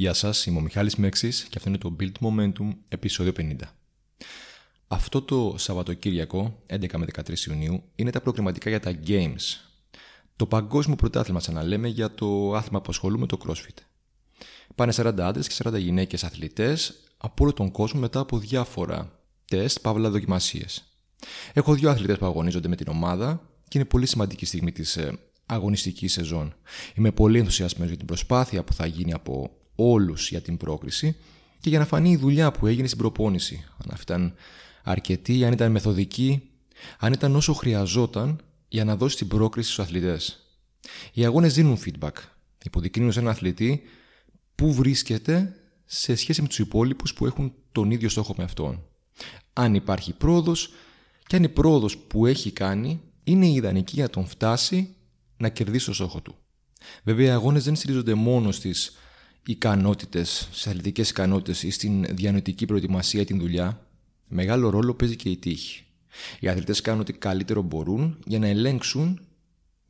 Γεια σας, είμαι ο Μιχάλης Μέξης και αυτό είναι το Build Momentum επεισόδιο 50. Αυτό το Σαββατοκύριακο, 11 με 13 Ιουνίου, είναι τα προκριματικά για τα Games. Το παγκόσμιο πρωτάθλημα, σαν να λέμε, για το άθλημα που ασχολούμαι, το CrossFit. Πάνε 40 άντρες και 40 γυναίκες αθλητές από όλο τον κόσμο μετά από διάφορα τεστ, παύλα δοκιμασίες. Έχω δύο αθλητές που αγωνίζονται με την ομάδα και είναι πολύ σημαντική στιγμή της ε, αγωνιστικής σεζόν. Είμαι πολύ ενθουσιασμένος για την προσπάθεια που θα γίνει από όλους για την πρόκριση και για να φανεί η δουλειά που έγινε στην προπόνηση. Αν αυτή ήταν αρκετή, αν ήταν μεθοδική, αν ήταν όσο χρειαζόταν για να δώσει την πρόκριση στους αθλητές. Οι αγώνες δίνουν feedback. Υποδεικνύουν σε έναν αθλητή που βρίσκεται σε σχέση με τους υπόλοιπους που έχουν τον ίδιο στόχο με αυτόν. Αν υπάρχει πρόοδος και αν η πρόοδος που έχει κάνει είναι ιδανική για να τον φτάσει να κερδίσει το στόχο του. Βέβαια, οι αγώνες δεν στηρίζονται μόνο στις ικανότητες, στι αθλητικές ικανότητες ή στην διανοητική προετοιμασία ή την δουλειά. Μεγάλο ρόλο παίζει και η τύχη. Οι αθλητές κάνουν ό,τι καλύτερο μπορούν για να ελέγξουν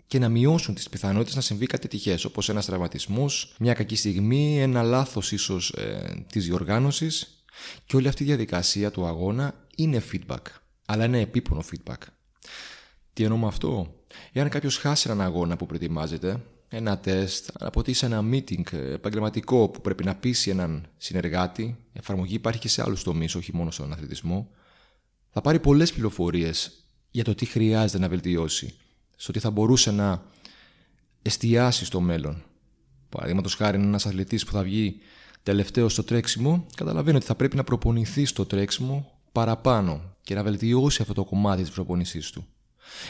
και να μειώσουν τις πιθανότητες να συμβεί κάτι τυχές, όπως ένας τραυματισμός, μια κακή στιγμή, ένα λάθος ίσως ε, της διοργάνωσης. Και όλη αυτή η διαδικασία του αγώνα είναι feedback, αλλά είναι επίπονο feedback. Τι εννοώ με αυτό, Εάν κάποιος χάσει έναν αγώνα που προετοιμάζεται, ένα τεστ, αποτύσσει ένα meeting επαγγελματικό που πρέπει να πείσει έναν συνεργάτη, εφαρμογή υπάρχει και σε άλλους τομείς, όχι μόνο στον αθλητισμό, θα πάρει πολλές πληροφορίες για το τι χρειάζεται να βελτιώσει, στο τι θα μπορούσε να εστιάσει στο μέλλον. Παραδείγματος χάρη, ένας αθλητής που θα βγει τελευταίο στο τρέξιμο, καταλαβαίνει ότι θα πρέπει να προπονηθεί στο τρέξιμο παραπάνω και να βελτιώσει αυτό το κομμάτι της προπονησής του.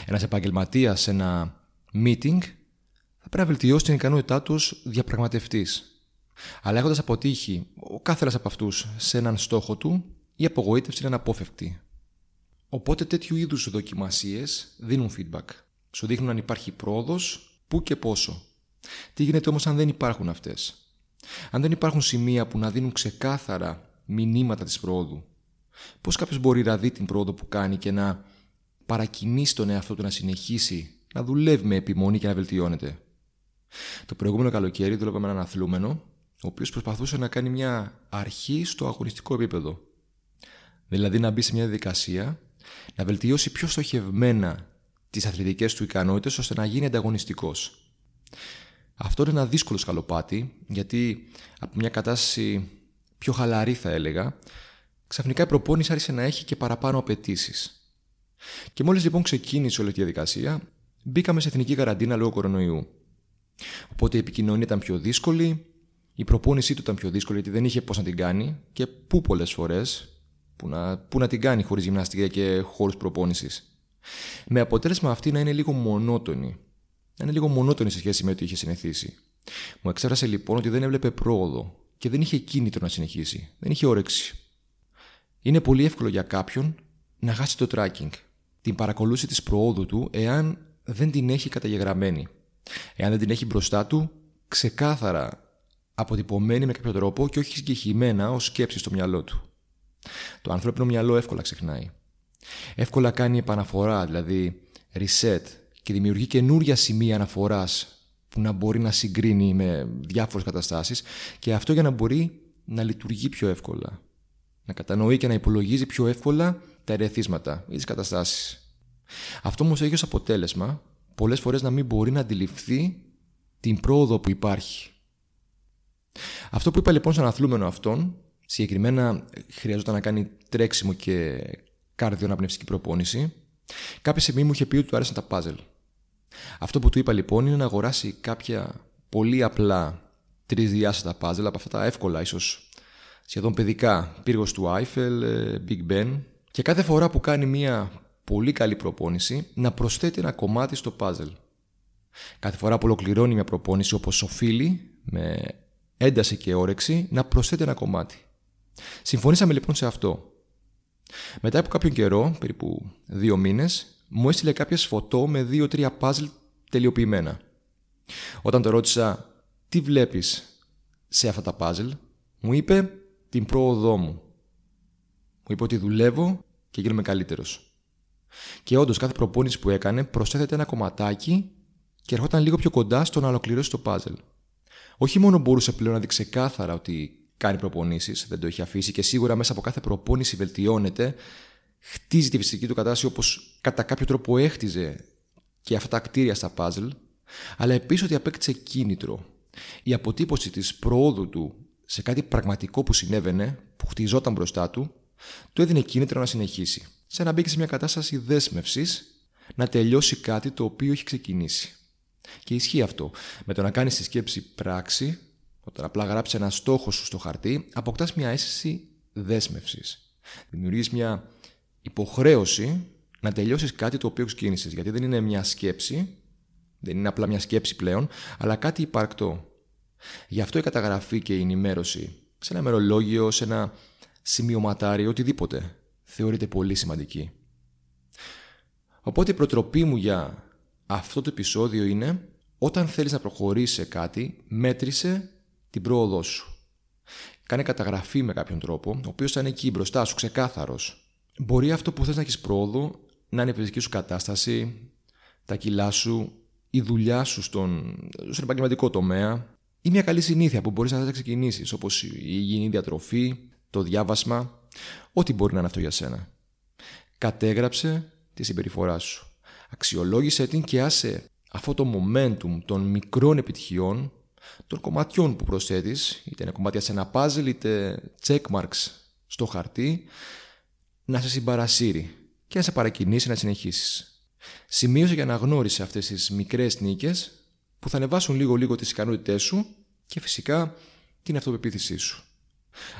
Ένας επαγγελματίας σε ένα meeting θα πρέπει να βελτιώσει την ικανότητά τους διαπραγματευτής. Αλλά έχοντας αποτύχει ο κάθε ένα από αυτούς σε έναν στόχο του, η απογοήτευση είναι αναπόφευκτη. Οπότε τέτοιου είδους δοκιμασίες δίνουν feedback. Σου δείχνουν αν υπάρχει πρόοδος, πού και πόσο. Τι γίνεται όμως αν δεν υπάρχουν αυτές; Αν δεν υπάρχουν σημεία που να δίνουν ξεκάθαρα μηνύματα της πρόοδου, πώς κάποιος μπορεί να δει την πρόοδο που κάνει και να παρακινήσει τον εαυτό του να συνεχίσει να δουλεύει με επιμονή και να βελτιώνεται; Το προηγούμενο καλοκαίρι δούλευα με έναν αθλούμενο, ο οποίος προσπαθούσε να κάνει μια αρχή στο αγωνιστικό επίπεδο. Δηλαδή να μπει σε μια διαδικασία να βελτιώσει πιο στοχευμένα τις αθλητικές του ικανότητες ώστε να γίνει ανταγωνιστικός. Αυτό είναι ένα δύσκολο σκαλοπάτι, γιατί από μια κατάσταση πιο χαλαρή θα έλεγα, ξαφνικά η προπόνηση άρχισε να έχει και παραπάνω απαιτήσεις. Και μόλις λοιπόν ξεκίνησε όλη τη διαδικασία, μπήκαμε σε εθνική καραντίνα λόγω κορονοϊού. Οπότε η επικοινωνία ήταν πιο δύσκολη, η προπόνησή του ήταν πιο δύσκολη γιατί δεν είχε πώς να την κάνει και πού πολλές φορές, που να, που να την κάνει χωρίς γυμναστική και χώρου προπόνησης. Με αποτέλεσμα αυτή να είναι λίγο μονότονη. Να είναι λίγο μονότονη σε σχέση με ό,τι είχε συνηθίσει. Μου εξέφρασε λοιπόν ότι δεν έβλεπε πρόοδο και δεν είχε κίνητρο να συνεχίσει. Δεν είχε όρεξη. Είναι πολύ εύκολο για κάποιον να χάσει το tracking την παρακολούθηση της προόδου του εάν δεν την έχει καταγεγραμμένη. Εάν δεν την έχει μπροστά του ξεκάθαρα αποτυπωμένη με κάποιο τρόπο και όχι συγκεκριμένα ως σκέψη στο μυαλό του. Το ανθρώπινο μυαλό εύκολα ξεχνάει. Εύκολα κάνει επαναφορά, δηλαδή reset και δημιουργεί καινούρια σημεία αναφοράς που να μπορεί να συγκρίνει με διάφορες καταστάσεις και αυτό για να μπορεί να λειτουργεί πιο εύκολα. Να κατανοεί και να υπολογίζει πιο εύκολα τα ερεθίσματα ή τις καταστάσεις. Αυτό όμως έχει ως αποτέλεσμα πολλές φορές να μην μπορεί να αντιληφθεί την πρόοδο που υπάρχει. Αυτό που είπα λοιπόν στον αθλούμενο αυτόν, συγκεκριμένα χρειαζόταν να κάνει τρέξιμο και καρδιοναπνευστική προπόνηση, κάποια στιγμή μου είχε πει ότι του άρεσαν τα puzzle. Αυτό που του είπα λοιπόν είναι να αγοράσει κάποια πολύ απλά τρισδιάστατα puzzle από αυτά τα εύκολα, ίσως σχεδόν παιδικά, πύργος του Eiffel, ε, Big Ben, και κάθε φορά που κάνει μια πολύ καλή προπόνηση να προσθέτει ένα κομμάτι στο puzzle. Κάθε φορά που ολοκληρώνει μια προπόνηση όπως οφείλει με ένταση και όρεξη να προσθέτει ένα κομμάτι. Συμφωνήσαμε λοιπόν σε αυτό. Μετά από κάποιον καιρό, περίπου δύο μήνες, μου έστειλε κάποια φωτό με δύο-τρία puzzle τελειοποιημένα. Όταν το ρώτησα τι βλέπεις σε αυτά τα puzzle, μου είπε την πρόοδό μου. Μου είπε ότι δουλεύω και γίνομαι καλύτερος. Και όντως κάθε προπόνηση που έκανε προσθέτεται ένα κομματάκι και ερχόταν λίγο πιο κοντά στο να ολοκληρώσει το puzzle. Όχι μόνο μπορούσε πλέον να δει ξεκάθαρα ότι κάνει προπονήσεις, δεν το έχει αφήσει και σίγουρα μέσα από κάθε προπόνηση βελτιώνεται, χτίζει τη φυσική του κατάσταση όπως κατά κάποιο τρόπο έχτιζε και αυτά τα κτίρια στα puzzle, αλλά επίσης ότι απέκτησε κίνητρο. Η αποτύπωση της προόδου του σε κάτι πραγματικό που συνέβαινε, που χτιζόταν μπροστά του, του έδινε κίνητρο να συνεχίσει. Σαν να μπήκε σε μια κατάσταση δέσμευσης να τελειώσει κάτι το οποίο έχει ξεκινήσει. Και ισχύει αυτό. Με το να κάνεις τη σκέψη πράξη, όταν απλά γράψεις ένα στόχο σου στο χαρτί, αποκτάς μια αίσθηση δέσμευσης. Δημιουργείς μια υποχρέωση να τελειώσεις κάτι το οποίο ξεκίνησες. Γιατί δεν είναι μια σκέψη, δεν είναι απλά μια σκέψη πλέον, αλλά κάτι υπαρκτό. Γι' αυτό η καταγραφή και η ενημέρωση σε ένα μερολόγιο, σε ένα σημειωματάριο, οτιδήποτε, θεωρείται πολύ σημαντική. Οπότε η προτροπή μου για αυτό το επεισόδιο είναι όταν θέλεις να προχωρήσεις σε κάτι, μέτρησε την πρόοδό σου. Κάνε καταγραφή με κάποιον τρόπο, ο οποίος θα είναι εκεί μπροστά σου, ξεκάθαρος. Μπορεί αυτό που θες να έχεις πρόοδο να είναι η φυσική σου κατάσταση, τα κιλά σου, η δουλειά σου στον, στον επαγγελματικό τομέα ή μια καλή συνήθεια που μπορείς να ξεκινήσεις, όπως η υγιεινή διατροφή, το διάβασμα, ό,τι μπορεί να είναι αυτό για σένα. Κατέγραψε τη συμπεριφορά σου. Αξιολόγησε την και άσε αυτό το momentum των μικρών επιτυχιών, των κομματιών που προσθέτεις, είτε είναι κομμάτια σε ένα puzzle, είτε checkmarks στο χαρτί, να σε συμπαρασύρει και να σε παρακινήσει να συνεχίσεις. Σημείωσε και αναγνώρισε αυτές τις μικρές νίκες που θα ανεβάσουν λίγο-λίγο τις ικανότητές σου και φυσικά την αυτοπεποίθησή σου.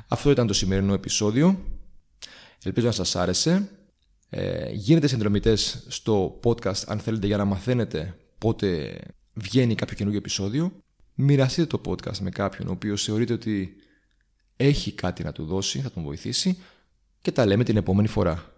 Αυτό ήταν το σημερινό επεισόδιο. Ελπίζω να σας άρεσε. Ε, γίνετε συνδρομητές στο podcast αν θέλετε για να μαθαίνετε πότε βγαίνει κάποιο καινούργιο επεισόδιο. Μοιραστείτε το podcast με κάποιον ο οποίος θεωρείτε ότι έχει κάτι να του δώσει, θα τον βοηθήσει και τα λέμε την επόμενη φορά.